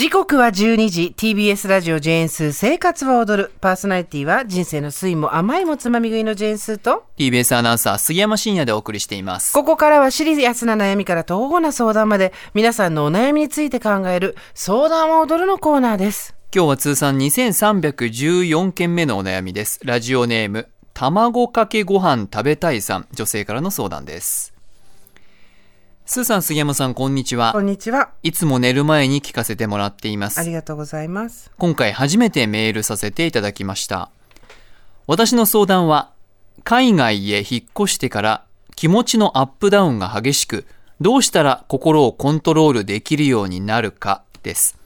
時刻は12時 TBS ラジオジェーンスー生活は踊る。パーソナリティは人生の酸いも甘いもつまみ食いのジェーンスーと TBS アナウンサー杉山真也でお送りしています。ここからはシリアスな悩みから東方な相談まで皆さんのお悩みについて考える相談は踊るのコーナーです。今日は通算2314件目のお悩みです。ラジオネーム卵かけご飯食べたいさん女性からの相談ですスーさん、杉山さん、こんにちは。こんにちは。いつも寝る前に聞かせてもらっています。ありがとうございます。今回初めてメールさせていただきました。私の相談は、海外へ引っ越してから気持ちのアップダウンが激しく、どうしたら心をコントロールできるようになるかです。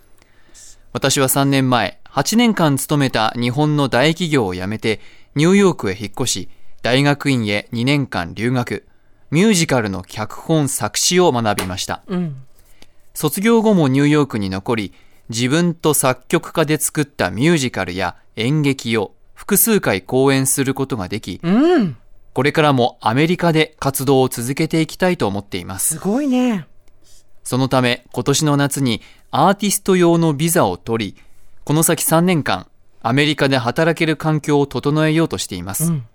私は3年前、8年間勤めた日本の大企業を辞めて、ニューヨークへ引っ越し、大学院へ2年間留学。ミュージカルの脚本作詞を学びました。うん。卒業後もニューヨークに残り、自分と作曲家で作ったミュージカルや演劇を複数回公演することができ、うん。これからもアメリカで活動を続けていきたいと思っています。すごいね。そのため、今年の夏にアーティスト用のビザを取り、この先3年間、アメリカで働ける環境を整えようとしています。うん。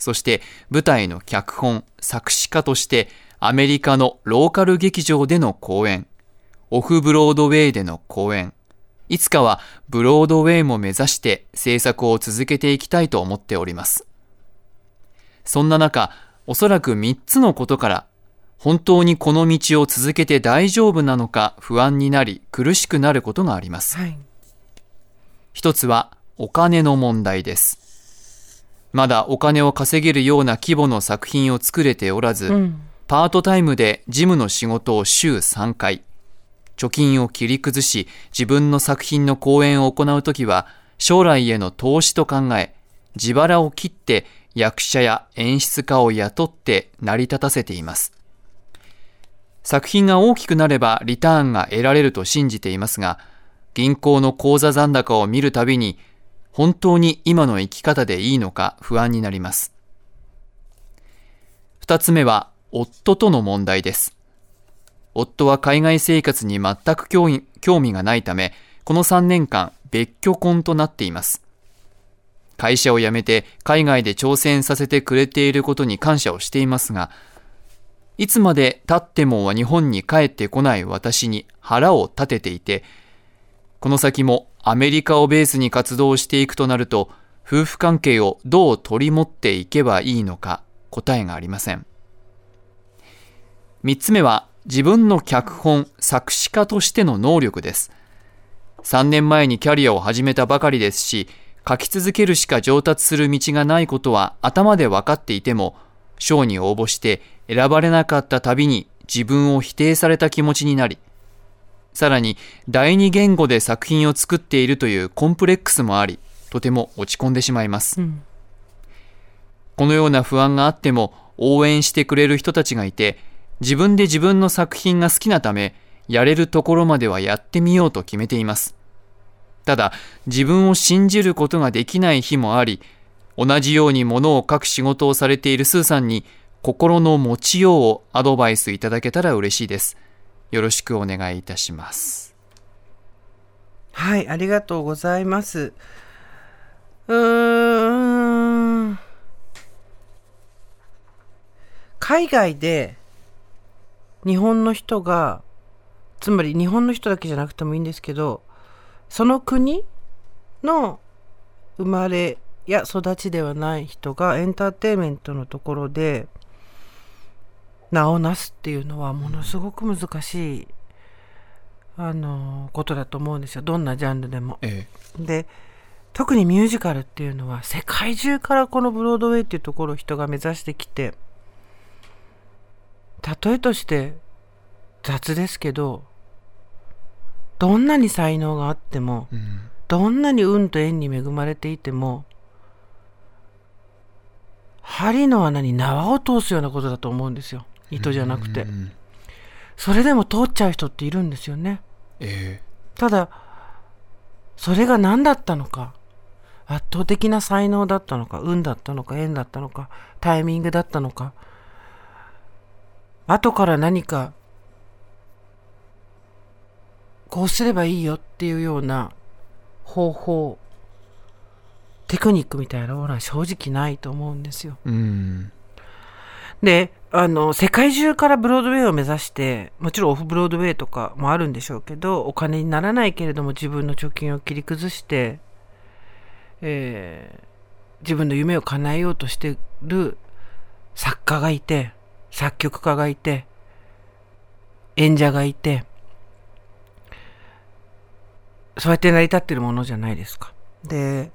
そして舞台の脚本、作詞家としてアメリカのローカル劇場での公演、オフブロードウェイでの公演、いつかはブロードウェイも目指して制作を続けていきたいと思っております。そんな中、おそらく3つのことから本当にこの道を続けて大丈夫なのか不安になり苦しくなることがあります。はい。一つはお金の問題です。まだお金を稼げるような規模の作品を作れておらず、うん。パートタイムで事務の仕事を週3回、貯金を切り崩し自分の作品の公演を行うときは将来への投資と考え、自腹を切って役者や演出家を雇って成り立たせています。作品が大きくなればリターンが得られると信じていますが、銀行の口座残高を見るたびに、本当に今の生き方でいいのか不安になります。二つ目は、夫との問題です。夫は海外生活に全く興味がないため、この3年間別居婚となっています。会社を辞めて海外で挑戦させてくれていることに感謝をしていますが、いつまで経っても日本に帰ってこない私に腹を立てていて、この先もアメリカをベースに活動していくとなると、夫婦関係をどう取り持っていけばいいのか答えがありません。三つ目は自分の脚本、作詞家としての能力です。3年前にキャリアを始めたばかりですし、書き続けるしか上達する道がないことは頭で分かっていても、賞に応募して選ばれなかったたびに自分を否定された気持ちになり、さらに第二言語で作品を作っているというコンプレックスもあり、とても落ち込んでしまいます。うん。このような不安があっても応援してくれる人たちがいて、自分で自分の作品が好きなため、やれるところまではやってみようと決めています。ただ、自分を信じることができない日もあり、同じように物を書く仕事をされているスーさんに、心の持ちようをアドバイスいただけたら嬉しいです。よろしくお願いいたします。はい、ありがとうございます。うーん。海外で日本の人が、つまり日本の人だけじゃなくてもいいんですけど、その国の生まれや育ちではない人がエンターテインメントのところで名をなすっていうのはものすごく難しいあのことだと思うんですよどんなジャンルでも。えで特にミュージカルっていうのは世界中からこのブロードウェイっていうところを人が目指してきて例えとして雑ですけどどんなに才能があってもえ。うん。どんなに運と縁に恵まれていても針の穴に縄を通すようなことだと思うんですよ糸じゃなくて。うん。それでも通っちゃう人っているんですよね。えただそれが何だったのか。圧倒的な才能だったのか。運だったのか縁だったのか。タイミングだったのか。後から何かこうすればいいよっていうような方法テクニックみたいなものは正直ないと思うんですよ。うんであの世界中からブロードウェイを目指してもちろんオフブロードウェイとかもあるんでしょうけどお金にならないけれども自分の貯金を切り崩して、えー自分の夢を叶えようとしてる作家がいて作曲家がいて演者がいてそうやって成り立ってるものじゃないですか。で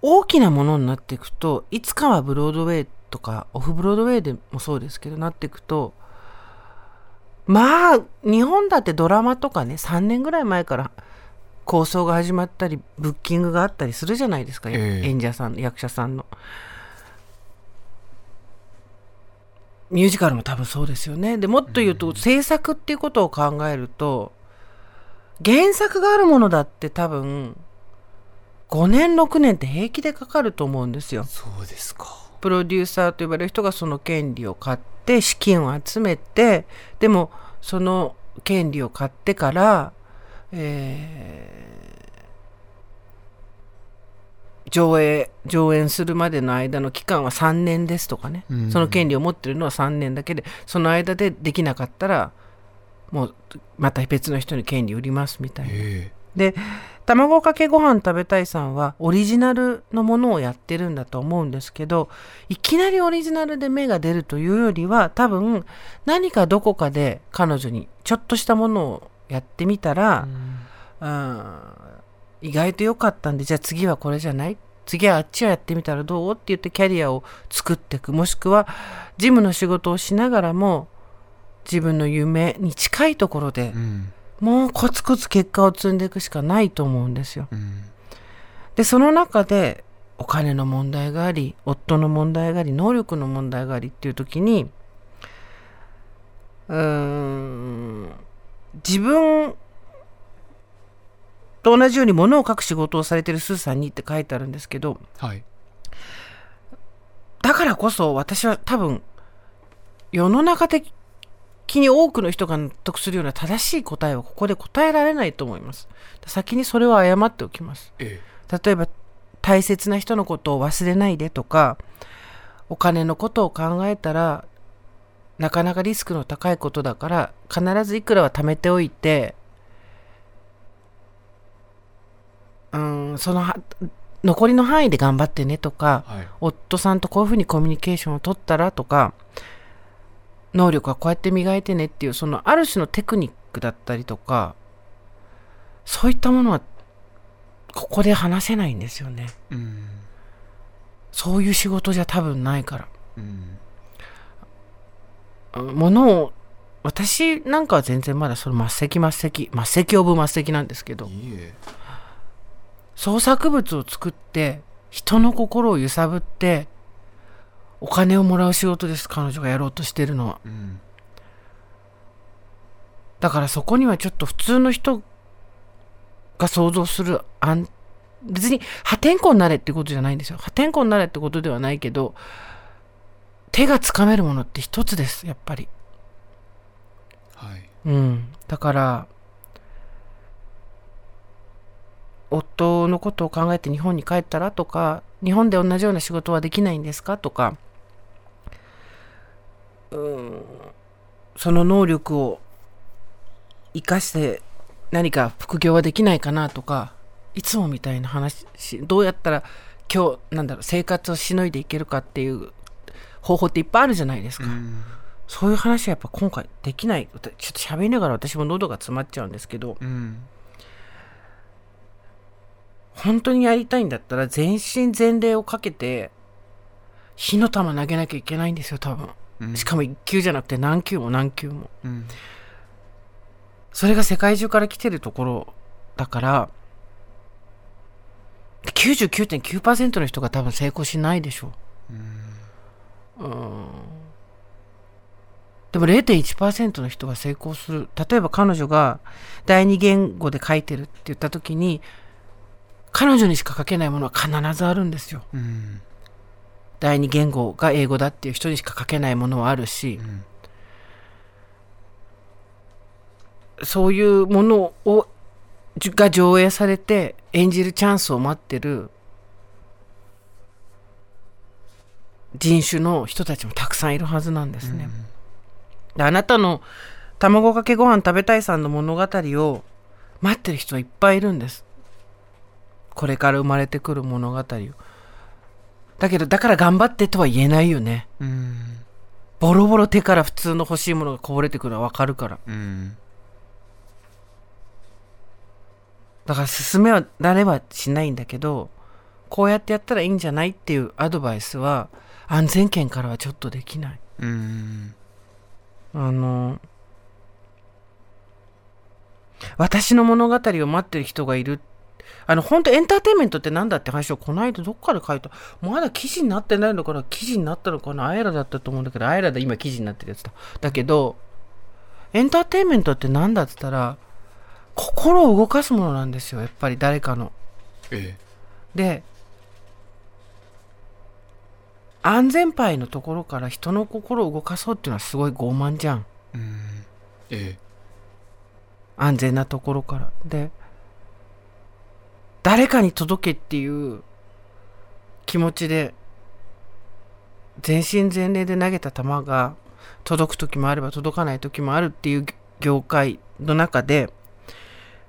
大きなものになっていくといつかはブロードウェイとかオフブロードウェイでもそうですけどなっていくとまあ日本だってドラマとかね3年ぐらい前から構想が始まったりブッキングがあったりするじゃないですか、ええ演者さん役者さんの。ミュージカルも多分そうですよね。でもっと言うと、制作っていうことを考えると原作があるものだって多分5年6年って平気でかかると思うんですよ。そうですかプロデューサーと呼ばれる人がその権利を買って資金を集めてでもその権利を買ってから、えー上映上演するまでの間の期間は3年ですとかね、うん。その権利を持ってるのは3年だけでその間でできなかったらもうまた別の人に権利売りますみたいな。えで卵かけご飯食べたいさんはオリジナルのものをやってるんだと思うんですけどいきなりオリジナルで芽が出るというよりは多分何かどこかで彼女にちょっとしたものをやってみたら、うん。意外と良かったんでじゃあ次はこれじゃない？次はあっちをやってみたらどう？って言ってキャリアを作っていく。もしくは事務の仕事をしながらも自分の夢に近いところでうんもうコツコツ結果を積んでいくしかないと思うんですよ。うんでその中でお金の問題があり夫の問題があり能力の問題がありっていう時にうーん自分と同じように物を書く仕事をされてるスーさんにって書いてあるんですけどはいだからこそ私は多分世の中的に多くの人が納得するような正しい答えはここで答えられないと思います。先にそれは謝っておきます。え例えば大切な人のことを忘れないでとかお金のことを考えたらなかなかリスクの高いことだから必ずいくらは貯めておいてうんそのは残りの範囲で頑張ってねとかはい夫さんとこういうふうにコミュニケーションを取ったらとか能力はこうやって磨いてねっていうそのある種のテクニックだったりとかそういったものはここで話せないんですよね。うんそういう仕事じゃ多分ないから。うん。うんものを私なんかは全然まだその末席末席末席オブ末席なんですけど創作物を作って人の心を揺さぶってお金をもらう仕事です彼女がやろうとしてるのは。うんだからそこにはちょっと普通の人が想像する安別に破天荒になれってことじゃないんですよ。破天荒になれってことではないけど手がつかめるものって一つですやっぱり。はい。うん。だから夫のことを考えて日本に帰ったらとか日本で同じような仕事はできないんですかとかうんその能力を生かして何か副業はできないかなとかいつもみたいな話どうやったら今日なんだろう生活をしのいでいけるかっていう方法っていっぱいあるじゃないですか。うんそういう話はやっぱ今回できない。ちょっと喋りながら私も喉が詰まっちゃうんですけど、うん本当にやりたいんだったら全身全霊をかけて、火の玉投げなきゃいけないんですよ、多分。うんしかも1球じゃなくて何球も何球も。うんそれが世界中から来てるところだから、99.9%の人が多分成功しないでしょう。うんでも0.1%の人が成功する。例えば彼女が第二言語で書いてるって言った時に、彼女にしか書けないものは必ずあるんですよ。うん第二言語が英語だっていう人にしか書けないものはあるしう、んそういうものをじが上映されて演じるチャンスを待ってる人種の人たちもたくさんいるはずなんですね。であなたの卵かけご飯食べたいさんの物語を待ってる人はいっぱいいるんです。これから生まれてくる物語を。だけど、だから頑張ってとは言えないよね。うんボロボロ手から普通の欲しいものがこぼれてくるのはわかるから。うんだから進めはられはしないんだけど、こうやってやったらいいんじゃないっていうアドバイスは安全圏からはちょっとできない。うんあの、私の物語を待ってる人がいる。あの、本当エンターテインメントってなんだって話をこの間どっかで書いた。まだ記事になってないのかな？記事になったのかな？アイラだったと思うんだけど、アイラで今記事になってるやつだ。だけど、エンターテインメントってなんだって言ったら、心を動かすものなんですよ。やっぱり誰かの。えで、安全牌のところから人の心を動かそうっていうのはすごい傲慢じゃん。えうんえ安全なところから。で、誰かに届けっていう気持ちで、全身全霊で投げた球が届く時もあれば届かない時もあるっていう業界の中で、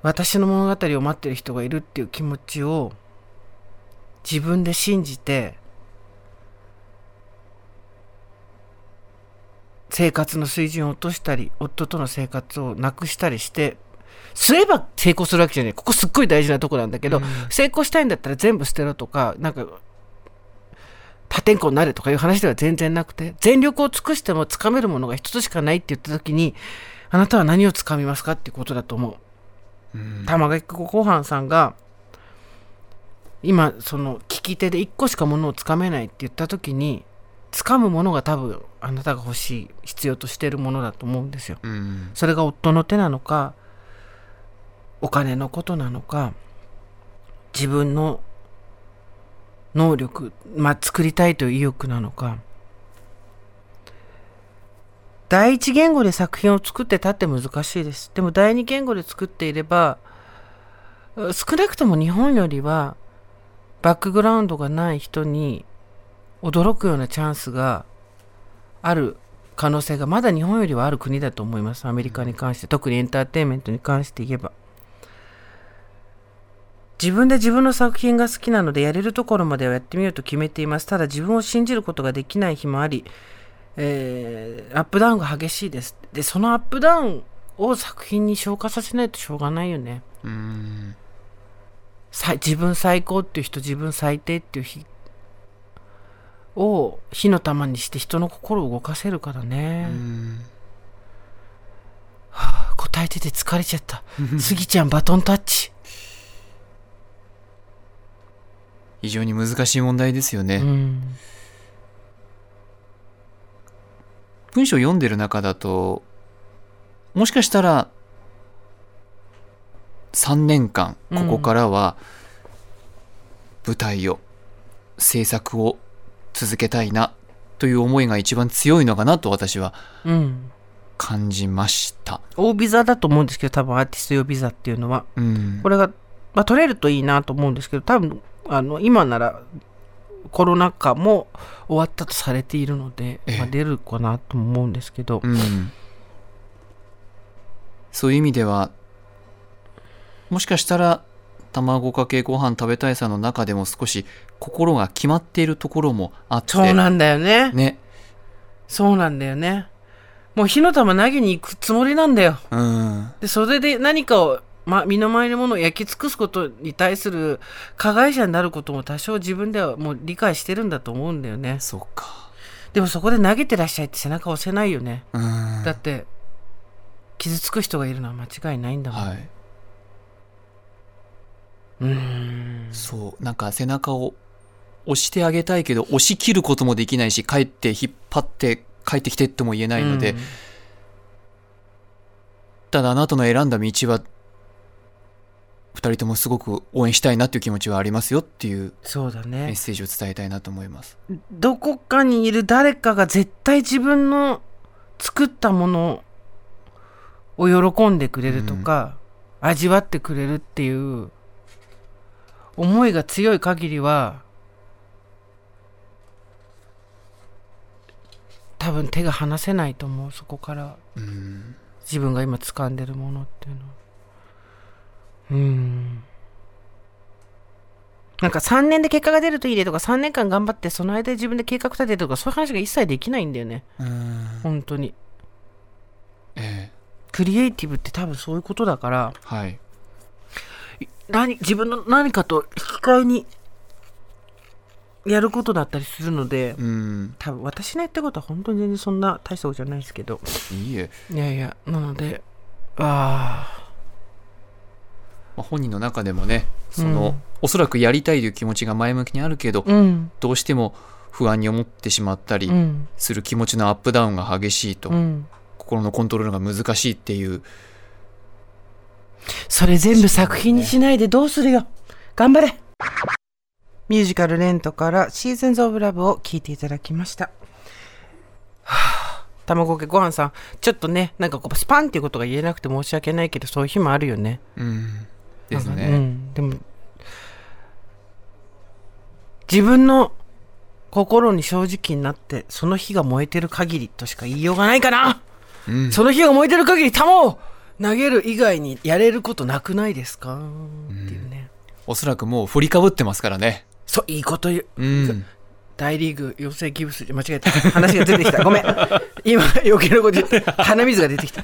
私の物語を待ってる人がいるっていう気持ちを自分で信じて、生活の水準を落としたり、夫との生活をなくしたりして、すれば成功するわけじゃない。ここすっごい大事なとこなんだけど、うん成功したいんだったら全部捨てろとか、なんか、破天荒になれとかいう話では全然なくて、全力を尽くしても掴めるものが一つしかないって言った時に、あなたは何を掴みますかっていうことだと思う。うん玉垣ご飯さんが、今、その、聞き手で一個しかものを掴めないって言った時に、掴むものが多分、あなたが欲しい、必要としているものだと思うんですよ。うんそれが夫の手なのか、お金のことなのか、自分の能力、まあ、作りたいという意欲なのか。第一言語で作品を作ってたって難しいです。でも第二言語で作っていれば、少なくとも日本よりは、バックグラウンドがない人に驚くようなチャンスがある可能性がまだ日本よりはある国だと思います。アメリカに関して。特にエンターテインメントに関して言えば。自分で自分の作品が好きなのでやれるところまではやってみようと決めています。ただ自分を信じることができない日もあり、えーアップダウンが激しいです。で、そのアップダウンを作品に消化させないとしょうがないよね。うんさ自分最高っていう人、自分最低っていう日を火の玉にして人の心を動かせるからね。うん答えてて疲れちゃった。スギちゃんバトンタッチ。非常に難しい問題ですよね、うん。文章を読んでる中だともしかしたら3年間ここからは舞台を、制作を続けたいなという思いが一番強いのかなと私はうん。感じました。大ビザだと思うんですけど、多分アーティスト用ビザっていうのは。うんこれが、まあ、取れるといいなと思うんですけど、多分、あの、今なら、コロナ禍も終わったとされているので、ええまあ、出るかなと思うんですけど、うん、そういう意味ではもしかしたら卵かけご飯食べたいさの中でも少し心が決まっているところもあってそうなんだよね。ねそうなんだよね。もう火の玉投げに行くつもりなんだよ。うんで、それで何かを、ま、身の回りのものを焼き尽くすことに対する加害者になることも多少自分ではもう理解してるんだと思うんだよね。そうかでもそこで投げてらっしゃいって背中押せないよね。うんだって、傷つく人がいるのは間違いないんだもん。はい、うーん。そうなんか背中を押してあげたいけど押し切ることもできないし帰って引っ張って帰ってきてっても言えないので、うんただあなたの選んだ道は二人ともすごく応援したいなっていう気持ちはありますよっていうそうだね。メッセージを伝えたいなと思います。どこかにいる誰かが絶対自分の作ったものを喜んでくれるとか、味わってくれるっていう思いが強い限りは多分手が離せないと思うそこからうん自分が今掴んでるものっていうのはうん。なんか3年で結果が出るといいねとか3年間頑張ってその間で自分で計画立ててとかそういう話が一切できないんだよね。うん。本当に。ええ。クリエイティブって多分そういうことだから。はい。何自分の何かと引き換えにやることだったりするのでうん。多分私のやったことは本当に全然そんな大したことじゃないですけど。いいえ、いやいやなのでああまあ、本人の中でもねその、うん。おそらくやりたいという気持ちが前向きにあるけど、うん。どうしても不安に思ってしまったりうん。する気持ちのアップダウンが激しいと、うん。心のコントロールが難しいっていう。それ全部作品にしないでどうするよ。頑張れ。ミュージカルレントからシーズンズオブラブを聞いていただきました。卵かけご飯さん、ちょっとね、なんかこうスパンっていうことが言えなくて申し訳ないけど、そういう日もあるよね。うんですね、うん。でも、自分の心に正直になって、その火が燃えてる限りとしか言いようがないかな。うん。その火が燃えてる限り弾を投げる以外にやれることなくないですか？っていうね。おそらくもう振りかぶってますからね。そう、いいこと言う。うん。大リーグ養成ギブス間違えた。話が出てきた。ごめん。今余計なこと言って鼻水が出てきた